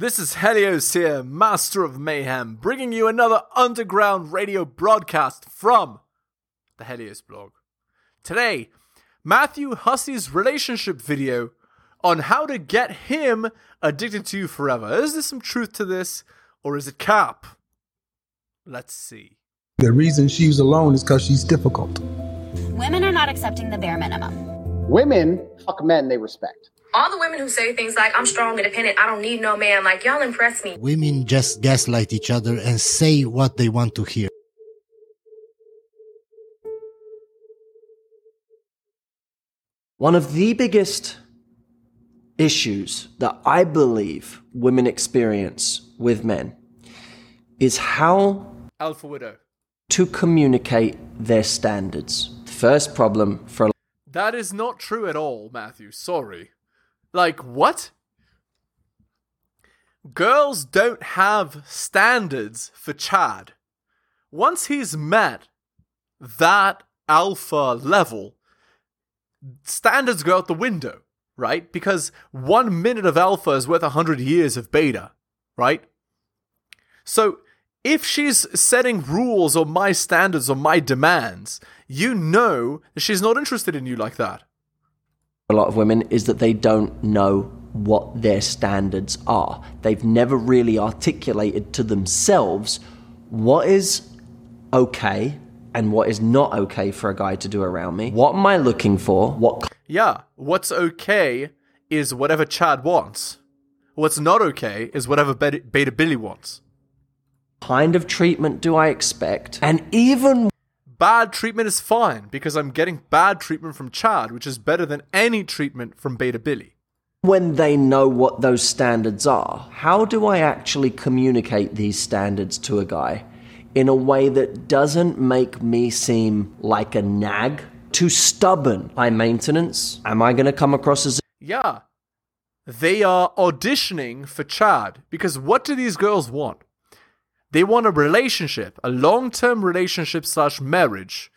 This is Helios here, Master of Mayhem, bringing you another underground radio broadcast from the Helios blog. Today, Matthew Hussey's relationship video on how to get him addicted to you forever. Is there some truth to this, or is it cap? Let's see. The reason she's alone is because she's difficult. Women are not accepting the bare minimum. Women fuck men they respect. All the women who say things like, I'm strong, independent, I don't need no man, like, y'all impress me. Women just gaslight each other and say what they want to hear. One of the biggest issues that I believe women experience with men is how Alpha Widow. to communicate their standards. The first problem for a That is not true at all, Matthew. Sorry. Like, what? Girls don't have standards for Chad. Once he's met that alpha level, standards go out the window, right? Because one minute of alpha is worth a hundred years of beta, right? So if she's setting rules or my standards or my demands, you know that she's not interested in you like that. A lot of women is that they don't know what their standards are. They've never really articulated to themselves what is okay and what is not okay for a guy to do around me. What am I looking for? What Yeah, what's okay is whatever Chad wants. What's not okay is whatever Beta, Billy wants. kind of treatment do I expect? And even Bad treatment is fine because I'm getting bad treatment from Chad, which is better than any treatment from Beta Billy. when they know what those standards are, how do I actually communicate these standards to a guy in a way that doesn't make me seem like a nag? Too stubborn, high maintenance? Am I going to come across as Yeah, they are auditioning for Chad because what do these girls want? They want a relationship, a long term relationship slash marriage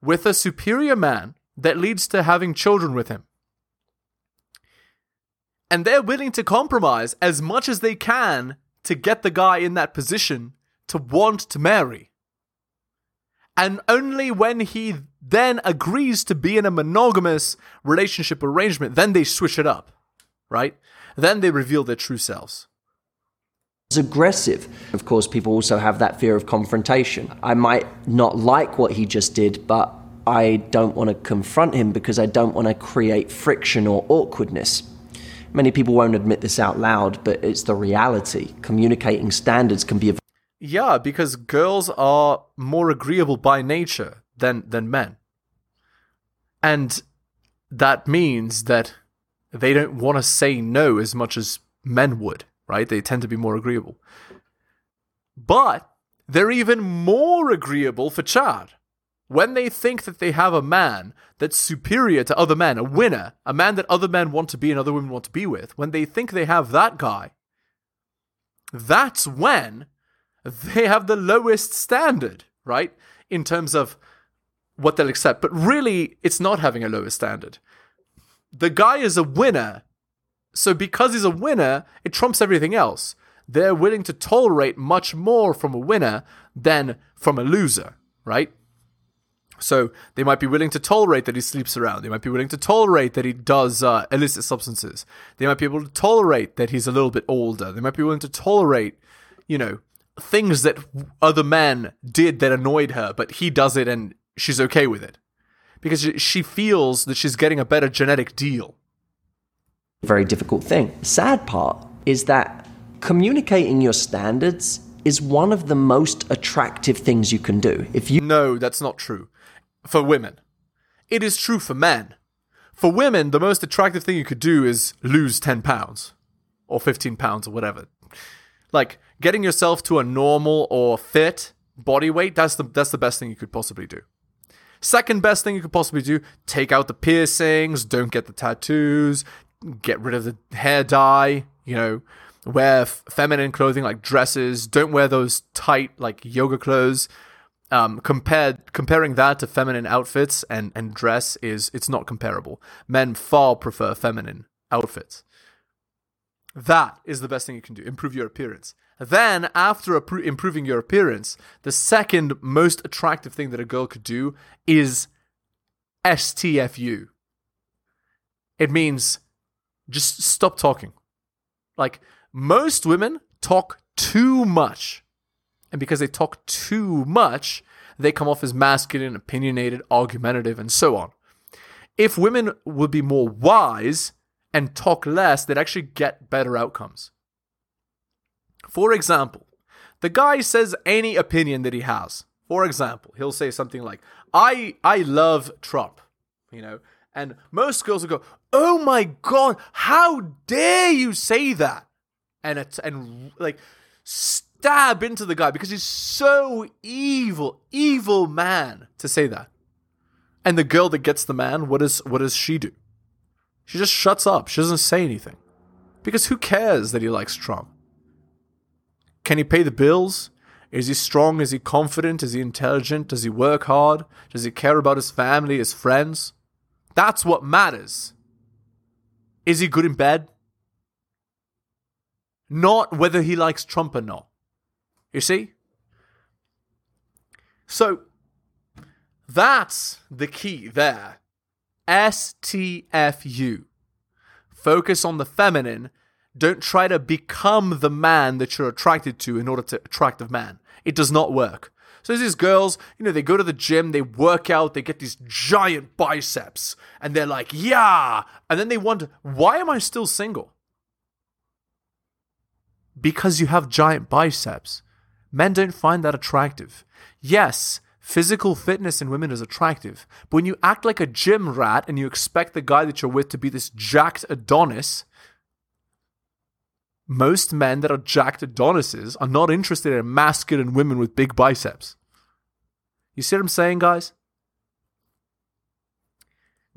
with a superior man that leads to having children with him. And they're willing to compromise as much as they can to get the guy in that position to want to marry. And only when he then agrees to be in a monogamous relationship arrangement, then they switch it up, right? Then they reveal their true selves. Aggressive? Of course, people also have that fear of confrontation. I might not like what he just did, but I don't want to confront him because I don't want to create friction or awkwardness. Many people won't admit this out loud, but it's the reality. Communicating standards can be a Yeah, because girls are more agreeable by nature than than men. And that means that they don't want to say no as much as men would, right? They tend to be more agreeable. But they're even more agreeable for Chad. When they think that they have a man that's superior to other men, a winner, a man that other men want to be and other women want to be with, when they think they have that guy, that's when they have the lowest standard, right? In terms of what they'll accept. But really, it's not having a lower standard. The guy is a winner. So because he's a winner, it trumps everything else. They're willing to tolerate much more from a winner than from a loser, right? So they might be willing to tolerate that he sleeps around. They might be willing to tolerate that he does uh, illicit substances. They might be able to tolerate that he's a little bit older. They might be willing to tolerate, you know, things that other men did that annoyed her, but he does it and she's okay with it because she- she feels that she's getting a better genetic deal. Very difficult thing. Sad part is that communicating your standards is one of the most attractive things you can do. If you No, that's not true. For women. It is true for men. For women, the most attractive thing you could do is lose 10 pounds or 15 pounds or whatever. Like getting yourself to a normal or fit body weight, that's the that's the best thing you could possibly do. Second best thing you could possibly do, take out the piercings, don't get the tattoos, get rid of the hair dye, you know, wear f- feminine clothing like dresses, don't wear those tight like yoga clothes. Um, compared comparing that to feminine outfits and and dress is it's not comparable. Men far prefer feminine outfits. That is the best thing you can do. Improve your appearance. Then, after improving your appearance, the second most attractive thing that a girl could do is STFU. It means just stop talking. Like, most women talk too much. And because they talk too much, they come off as masculine, opinionated, argumentative, and so on. If women would be more wise and talk less, they'd actually get better outcomes. For example, the guy says any opinion that he has. For example, he'll say something like, I I love Trump, you know, and most girls will go, "Oh my god, how dare you say that?" And it's and like stab into the guy because he's so evil, evil man to say that. And the girl that gets the man, what does what does she do? She just shuts up. She doesn't say anything. Because who cares that he likes Trump? Can he pay the bills? Is he strong? Is he confident? Is he intelligent? Does he work hard? Does he care about his family, his friends? That's what matters. Is he good in bed? Not whether he likes Trump or not. You see? So, that's the key there. STFU. Focus on the feminine. Don't try to become the man that you're attracted to in order to attract a man. It does not work. So these girls, you know, they go to the gym, they work out, they get these giant biceps, and they're like, yeah. And then they wonder, why am I still single? Because you have giant biceps. Men don't find that attractive. Yes, physical fitness in women is attractive, but when you act like a gym rat and you expect the guy that you're with to be this jacked Adonis, most men that are jacked Adonises are not interested in masculine women with big biceps. You see what I'm saying, guys?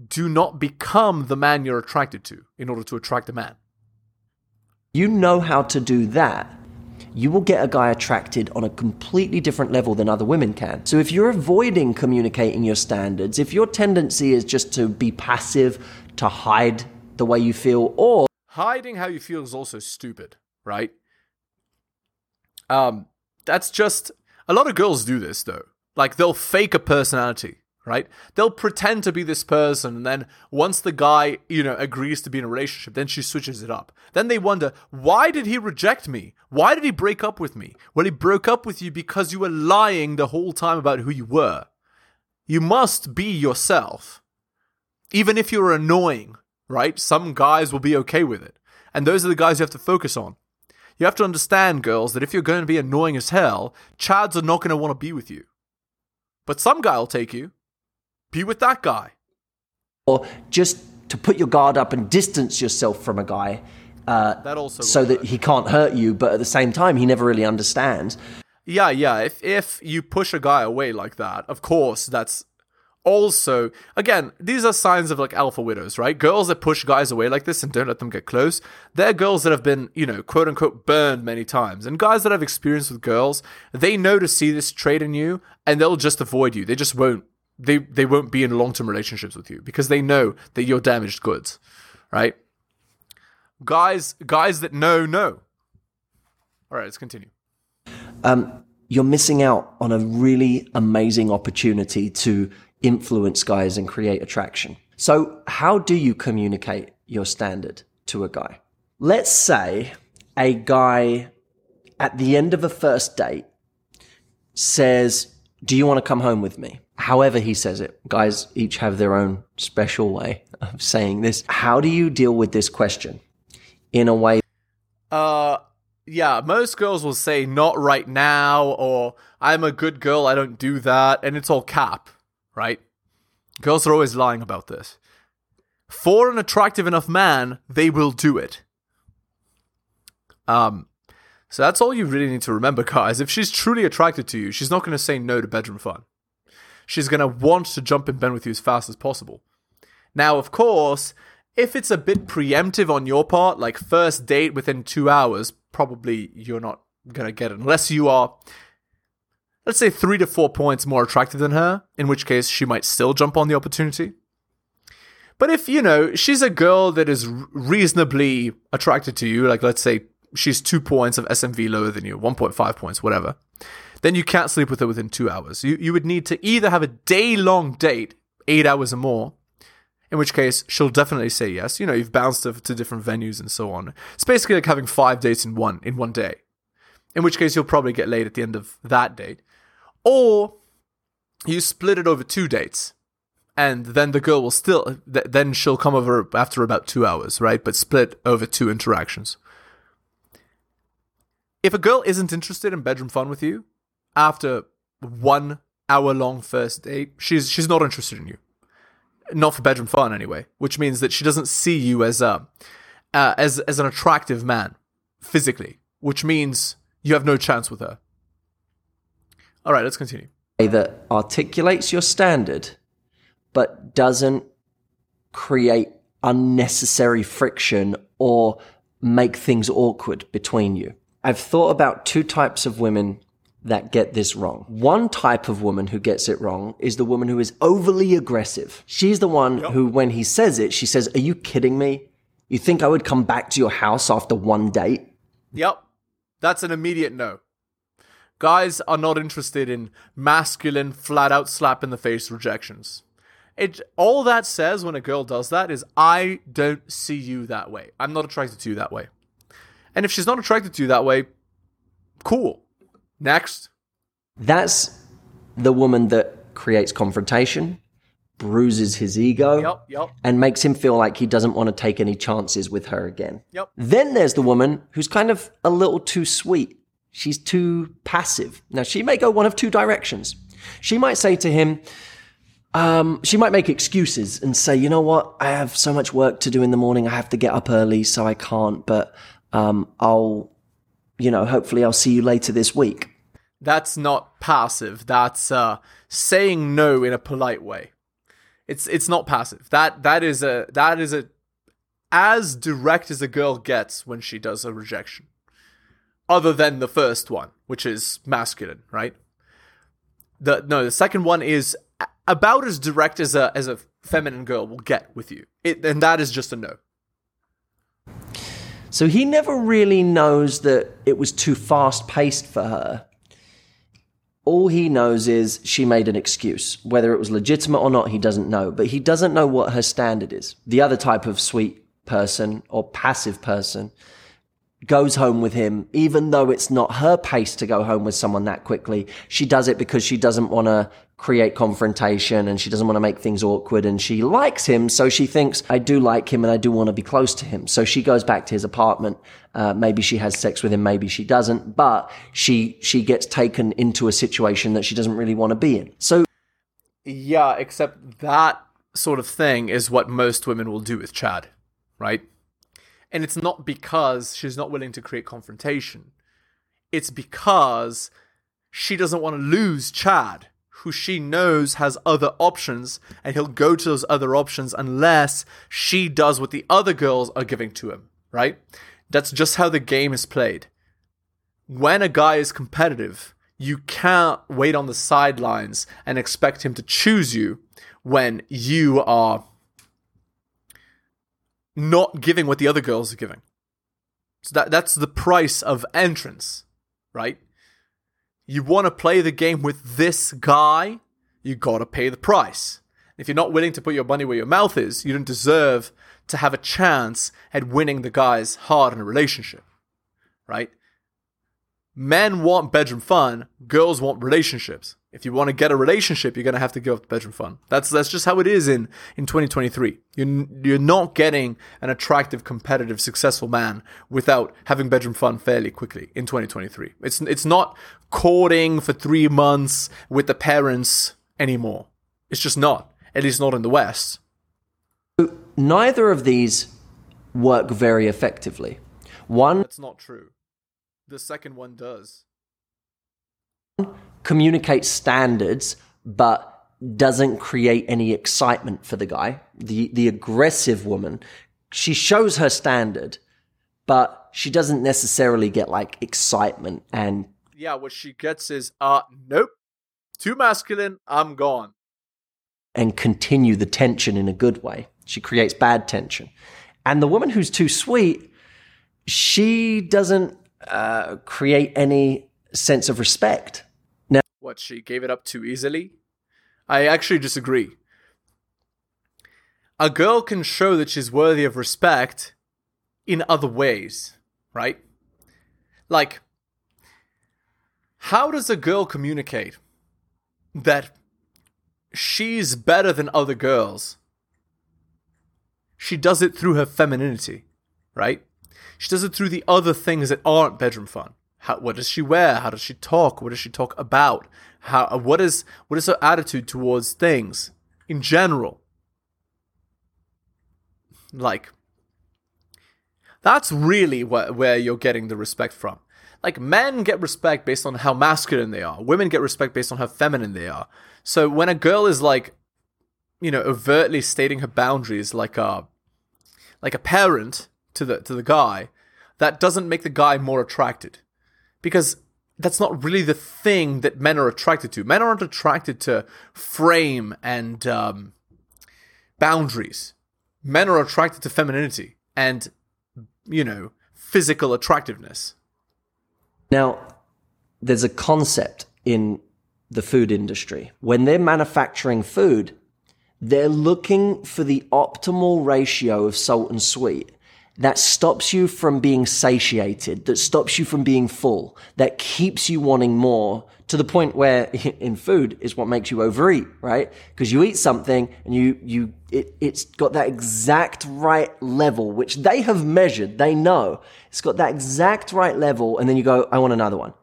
Do not become the man you're attracted to in order to attract a man. You know how to do that. You will get a guy attracted on a completely different level than other women can. So, if you're avoiding communicating your standards, if your tendency is just to be passive, to hide the way you feel, or hiding how you feel is also stupid, right? Um, that's just a lot of girls do this though. Like they'll fake a personality, right? They'll pretend to be this person, and then once the guy, you know, agrees to be in a relationship, then she switches it up. Then they wonder, why did he reject me? Why did he break up with me? Well, he broke up with you because you were lying the whole time about who you were. You must be yourself. Even if you're annoying, right? Some guys will be okay with it. And those are the guys you have to focus on. You have to understand, girls, that if you're going to be annoying as hell, Chads are not going to want to be with you. But some guy will take you. Be with that guy. or just to put your guard up and distance yourself from a guy uh, That also so that he can't hurt you, but at the same time, he never really understands. Yeah, yeah. If if you push a guy away like that, of course, that's also again, these are signs of like alpha widows, right? Girls that push guys away like this and don't let them get close, they're girls that have been, you know, quote unquote burned many times. And guys that have experience with girls, they know to see this trait in you and they'll just avoid you. They just won't they they won't be in long term relationships with you because they know that you're damaged goods. Right? Guys guys that know know. Alright, let's continue. um, you're missing out on a really amazing opportunity to influence guys and create attraction. So, how do you communicate your standard to a guy? Let's say a guy at the end of a first date says, Do you want to come home with me? However, he says it. Guys each have their own special way of saying this. How do you deal with this question in a way Uh, yeah, most girls will say not right now or I'm a good girl, I don't do that, and it's all cap, right? Girls are always lying about this. For an attractive enough man, they will do it. Um, so that's all you really need to remember, guys. If she's truly attracted to you, she's not going to say no to bedroom fun. She's going to want to jump in bed with you as fast as possible. Now, of course, if it's a bit preemptive on your part, like first date within two hours, probably you're not gonna get it unless you are, let's say, three to four points more attractive than her, in which case she might still jump on the opportunity. But if, you know, she's a girl that is reasonably attracted to you, like let's say she's two points of SMV lower than you, 1.5 points, whatever, then you can't sleep with her within two hours. You, you would need to either have a day long date, eight hours or more, in which case she'll definitely say yes. You know, you've bounced her to different venues and so on. It's basically like having five dates in one in one day. In which case you'll probably get laid at the end of that date. Or you split it over two dates. And then the girl will still th- then she'll come over after about 2 hours, right? But split over two interactions. If a girl isn't interested in bedroom fun with you after one hour long first date, she's she's not interested in you not for bedroom fun anyway, which means that she doesn't see you as a uh, as as an attractive man physically, which means you have no chance with her. All right, let's continue. that articulates your standard but doesn't create unnecessary friction or make things awkward between you. I've thought about two types of women that get this wrong. One type of woman who gets it wrong is the woman who is overly aggressive. She's the one who, when he says it, she says, Are you kidding me? You think I would come back to your house after one date? Yep, that's an immediate no. Guys are not interested in masculine, flat out slap in the face rejections. It all that says when a girl does that is I don't see you that way. I'm not attracted to you that way. And if she's not attracted to you that way, cool. Next. That's the woman that creates confrontation, bruises his ego, Yep, yep. and makes him feel like he doesn't want to take any chances with her again. Yep. Then there's the woman who's kind of a little too sweet. She's too passive. Now, she may go one of two directions. She might say to him, um, she might make excuses and say, you know what, I have so much work to do in the morning. I have to get up early, so I can't, but um, I'll, you know, hopefully I'll see you later this week. That's not passive. That's uh, saying no in a polite way. It's it's not passive. That that is a that is a as direct as a girl gets when she does a rejection. Other than the first one, which is masculine, right? The no, the second one is about as direct as a as a feminine girl will get with you. It and that is just a no. So he never really knows that it was too fast paced for her. All he knows is she made an excuse. Whether it was legitimate or not, he doesn't know. But he doesn't know what her standard is. The other type of sweet person or passive person goes home with him, even though it's not her pace to go home with someone that quickly. She does it because she doesn't want to create confrontation and she doesn't want to make things awkward and she likes him. So she thinks, I do like him and I do want to be close to him. So she goes back to his apartment. Uh, maybe she has sex with him. Maybe she doesn't, but she, she gets taken into a situation that she doesn't really want to be in. So Yeah, except that sort of thing is what most women will do with Chad, right? And it's not because she's not willing to create confrontation. It's because she doesn't want to lose Chad, who she knows has other options, and he'll go to those other options unless she does what the other girls are giving to him, right? That's just how the game is played. When a guy is competitive, you can't wait on the sidelines and expect him to choose you when you are not giving what the other girls are giving. So that that's the price of entrance, right? You want to play the game with this guy, you got to pay the price. If you're not willing to put your money where your mouth is, you don't deserve to have a chance at winning the guy's heart in a relationship, right? Men want bedroom fun, girls want relationships. If you want to get a relationship, you're going to have to give up the bedroom fun. That's that's just how it is in in 2023. You're you're not getting an attractive, competitive, successful man without having bedroom fun fairly quickly in 2023. It's it's not courting for 3 months with the parents anymore. It's just not. At least not in the West. neither of these work very effectively. One That's not true. The second one does. Communicates standards but doesn't create any excitement for the guy. The the aggressive woman, she shows her standard, but she doesn't necessarily get like excitement and Yeah, what she gets is uh nope. Too masculine, I'm gone. and continue the tension in a good way. She creates bad tension. And the woman who's too sweet, she doesn't uh, create any sense of respect. What, she gave it up too easily? I actually disagree. A girl can show that she's worthy of respect in other ways, right? Like, how does a girl communicate that she's better than other girls? She does it through her femininity, right? She does it through the other things that aren't bedroom fun. How, what does she wear? How does she talk? What does she talk about? How uh, what is what is her attitude towards things in general? Like that's really wh- where you're getting the respect from. Like men get respect based on how masculine they are. Women get respect based on how feminine they are. So when a girl is like, you know, overtly stating her boundaries, like a, like a parent to the to the guy, that doesn't make the guy more attracted, because that's not really the thing that men are attracted to. Men aren't attracted to frame and um, boundaries. Men are attracted to femininity and, you know, physical attractiveness. Now, there's a concept in the food industry. When they're manufacturing food, they're looking for the optimal ratio of salt and sweet that stops you from being satiated, that stops you from being full, that keeps you wanting more to the point where in food is what makes you overeat, right? Because you eat something and you, you, it, it's got that exact right level, which they have measured. They know it's got that exact right level. And then you go, I want another one.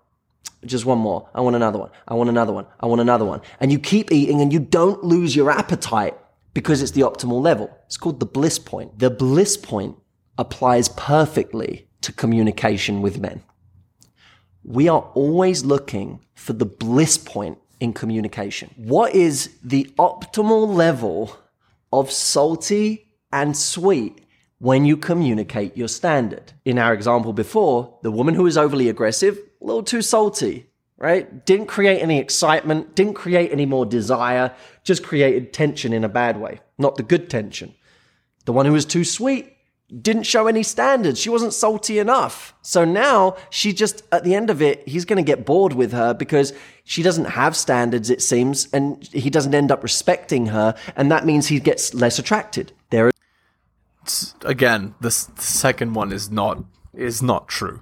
Just one more. I want another one. I want another one. I want another one. And you keep eating and you don't lose your appetite because it's the optimal level. It's called the bliss point. The bliss point applies perfectly to communication with men. We are always looking for the bliss point in communication. What is the optimal level of salty and sweet when you communicate your standard? In our example before, the woman who was overly aggressive, a little too salty, right? Didn't create any excitement, didn't create any more desire, just created tension in a bad way, not the good tension. The one who was too sweet, didn't show any standards. She wasn't salty enough. So now she just, at the end of it, he's going to get bored with her because she doesn't have standards, it seems, and he doesn't end up respecting her. And that means he gets less attracted. There It's- again, the second one is not is not true.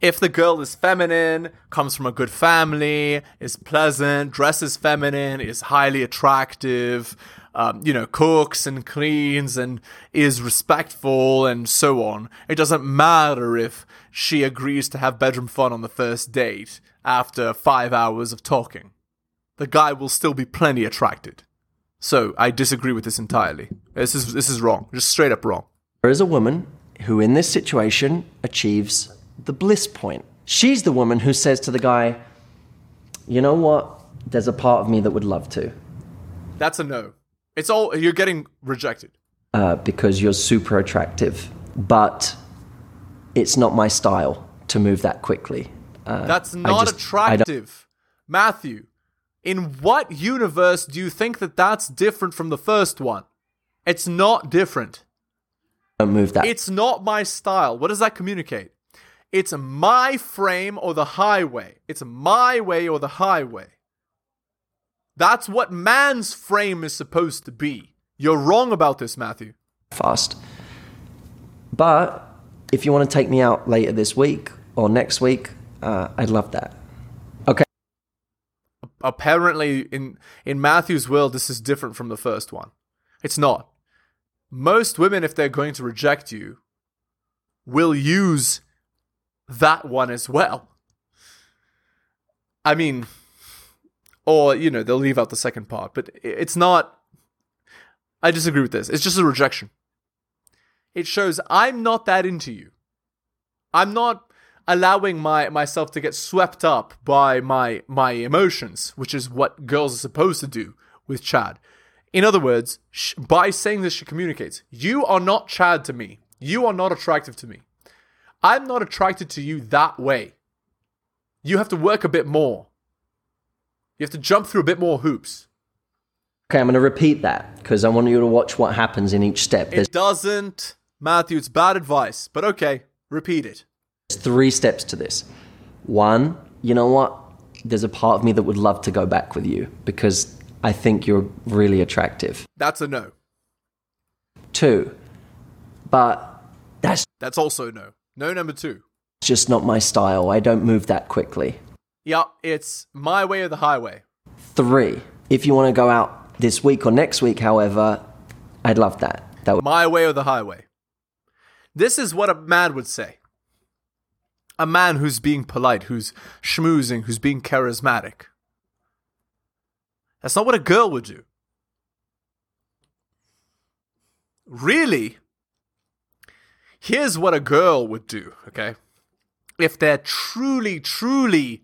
If the girl is feminine, comes from a good family, is pleasant, dresses feminine, is highly attractive, um, you know, cooks and cleans and is respectful and so on, it doesn't matter if she agrees to have bedroom fun on the first date after five hours of talking. The guy will still be plenty attracted. So I disagree with this entirely. This is this is wrong, just straight up wrong. There is a woman who, in this situation, achieves the bliss point. She's the woman who says to the guy, You know what? There's a part of me that would love to. That's a no. It's all you're getting rejected. uh, because you're super attractive, but it's not my style to move that quickly. Uh, That's not just- attractive. Matthew, in what universe do you think that that's different from the first one? It's not different. don't move that. It's not my style. What does that communicate? It's my frame or the highway. It's my way or the highway. That's what man's frame is supposed to be. You're wrong about this, Matthew. fast. But if you want to take me out later this week or next week, uh, I'd love that. Okay. apparently in in Matthew's will this is different from the first one. It's not. Most women if they're going to reject you will use that one as well. I mean or you know they'll leave out the second part, but it's not I disagree with this. It's just a rejection. It shows I'm not that into you. I'm not allowing my myself to get swept up by my my emotions, which is what girls are supposed to do with Chad. In other words, sh- by saying this, she communicates: you are not Chad to me. You are not attractive to me. I'm not attracted to you that way. You have to work a bit more. You have to jump through a bit more hoops. Okay, I'm going to repeat that because I want you to watch what happens in each step. There's It doesn't. Matthew, it's bad advice, but okay, repeat it. There's three steps to this. One, you know what? There's a part of me that would love to go back with you because I think you're really attractive. That's a no. Two, but that's That's also no. No number two. It's just not my style. I don't move that quickly. Yeah, it's my way or the highway. Three, if you want to go out this week or next week, however, I'd love that. That would My way or the highway. This is what a man would say. A man who's being polite, who's schmoozing, who's being charismatic. That's not what a girl would do. Really? Here's what a girl would do, okay? If they're truly, truly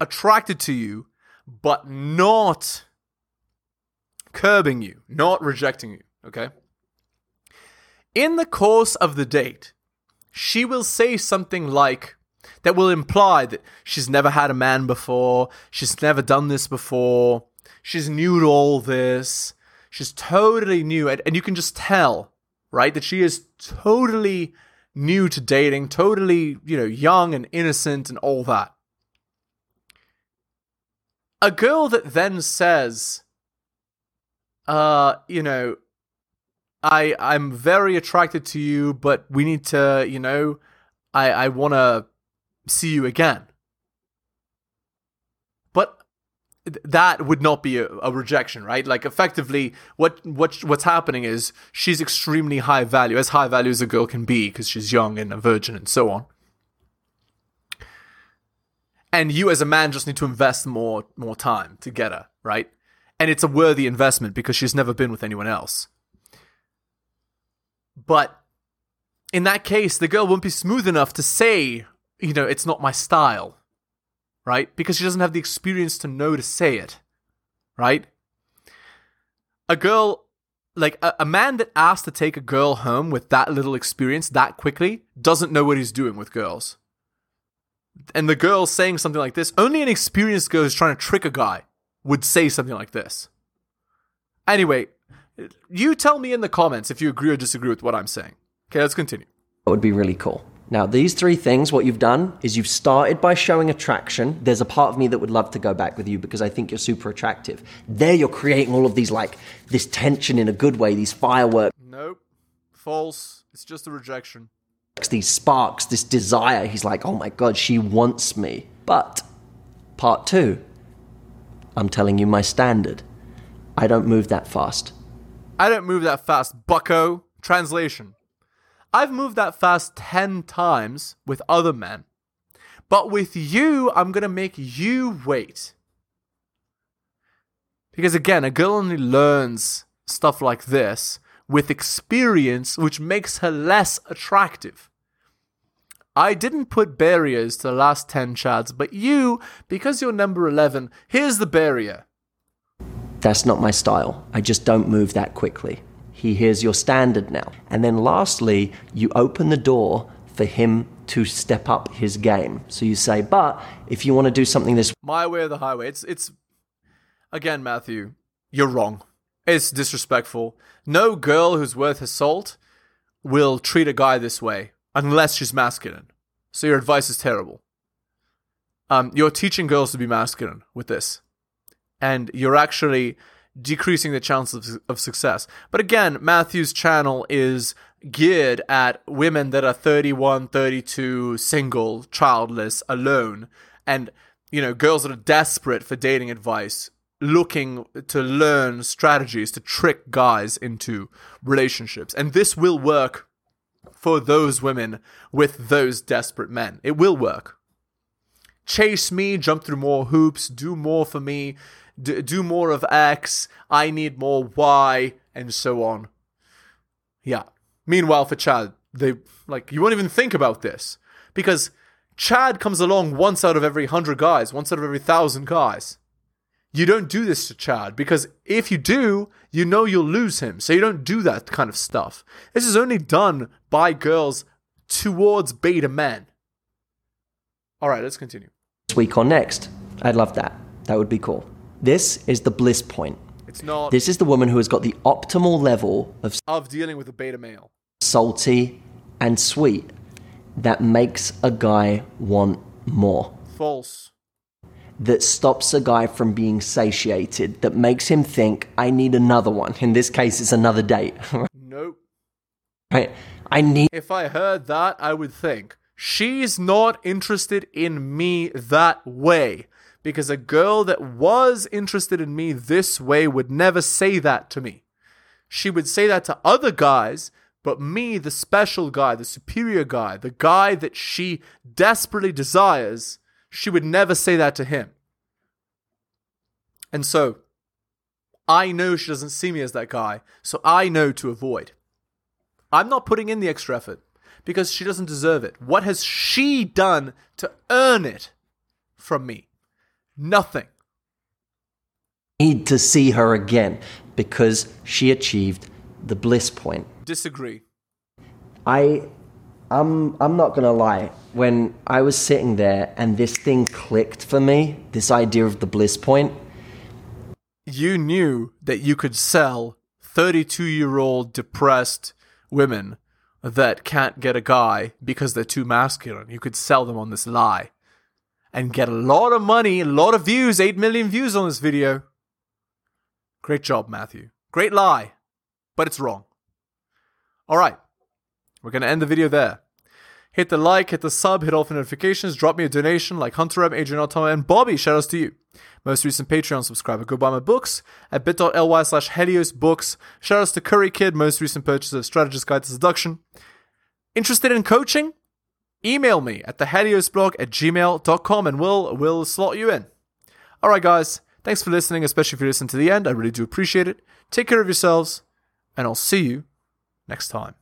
attracted to you, but not curbing you, not rejecting you, okay? In the course of the date, she will say something like that will imply that she's never had a man before, she's never done this before, she's new to all this, she's totally new, and, and you can just tell, right, that she is totally new to dating, totally, you know, young and innocent and all that. A girl that then says, uh, you know, I I'm very attracted to you, but we need to, you know, I I want to see you again. But that would not be a, a rejection, right? Like effectively, what what what's happening is she's extremely high value, as high value as a girl can be, because she's young and a virgin and so on. And you, as a man, just need to invest more more time to get her, right? And it's a worthy investment because she's never been with anyone else. But in that case, the girl won't be smooth enough to say, you know, it's not my style, right? Because she doesn't have the experience to know to say it, right? A girl, like a, a man that asks to take a girl home with that little experience that quickly doesn't know what he's doing with girls. And the girl saying something like this, only an experienced girl who's trying to trick a guy would say something like this. Anyway, you tell me in the comments if you agree or disagree with what I'm saying. Okay, let's continue. That would be really cool. Now, these three things, what you've done is you've started by showing attraction. There's a part of me that would love to go back with you because I think you're super attractive. There, you're creating all of these, like, this tension in a good way, these fireworks, Nope. False. It's just a rejection. These sparks, this desire. He's like, oh my God, she wants me. But, part two, I'm telling you my standard. I don't move that fast. I don't move that fast, bucko. Translation. I've moved that fast 10 times with other men. But with you, I'm going to make you wait. Because again, a girl only learns stuff like this with experience, which makes her less attractive. I didn't put barriers to the last 10 chads, but you, because you're number 11, here's the barrier. That's not my style. I just don't move that quickly. He hears your standard now. And then lastly, you open the door for him to step up his game. So you say, but if you want to do something this My way or the highway. It's it's again, Matthew, you're wrong. It's disrespectful. No girl who's worth her salt will treat a guy this way unless she's masculine. So your advice is terrible. Um, you're teaching girls to be masculine with this, and you're actually decreasing the chances of, of success. But again, Matthew's channel is geared at women that are 31, 32, single, childless, alone, and you know, girls that are desperate for dating advice, looking to learn strategies to trick guys into relationships. And this will work for those women with those desperate men. It will work. Chase me, jump through more hoops, do more for me, d- do more of X, I need more Y, and so on. Yeah. Meanwhile, for Chad, they like you won't even think about this because Chad comes along once out of every hundred guys, once out of every thousand guys. You don't do this to Chad because if you do, you know you'll lose him. So you don't do that kind of stuff. This is only done by girls towards beta men. All right, let's continue. This week or next, I'd love that. That would be cool. This is the bliss point. It's not This is the woman who has got the optimal level of of dealing with a beta male. salty and sweet that makes a guy want more. False. That stops a guy from being satiated, that makes him think, I need another one. In this case, it's another date. Nope. Right? I need If I heard that, I would think she's not interested in me that way. Because a girl that was interested in me this way would never say that to me. She would say that to other guys, but me, the special guy, the superior guy, the guy that she desperately desires, she would never say that to him. And so, I know she doesn't see me as that guy, so I know to avoid. I'm not putting in the extra effort because she doesn't deserve it. What has she done to earn it from me? Nothing. need to see her again because she achieved the bliss point. Disagree. I I'm I'm not gonna lie. When I was sitting there and this thing clicked for me, this idea of the bliss point, You knew that you could sell 32 year old depressed women that can't get a guy because they're too masculine. You could sell them on this lie and get a lot of money, a lot of views, 8 million views on this video. Great job, Matthew. Great lie, but it's wrong. All right, we're going to end the video there. Hit the like, hit the sub, hit all the notifications, drop me a donation like Hunter M, Adrian Otto, and Bobby. Shoutouts to you. Most recent Patreon subscriber. Go buy my books at bit.ly slash Helios Books. Shoutouts to Curry Kid, most recent purchase of Strategist Guide to Seduction. Interested in coaching? Email me at theheliosblog at gmail.com and we'll, we'll slot you in. All right, guys. Thanks for listening, especially if you listen to the end. I really do appreciate it. Take care of yourselves, and I'll see you next time.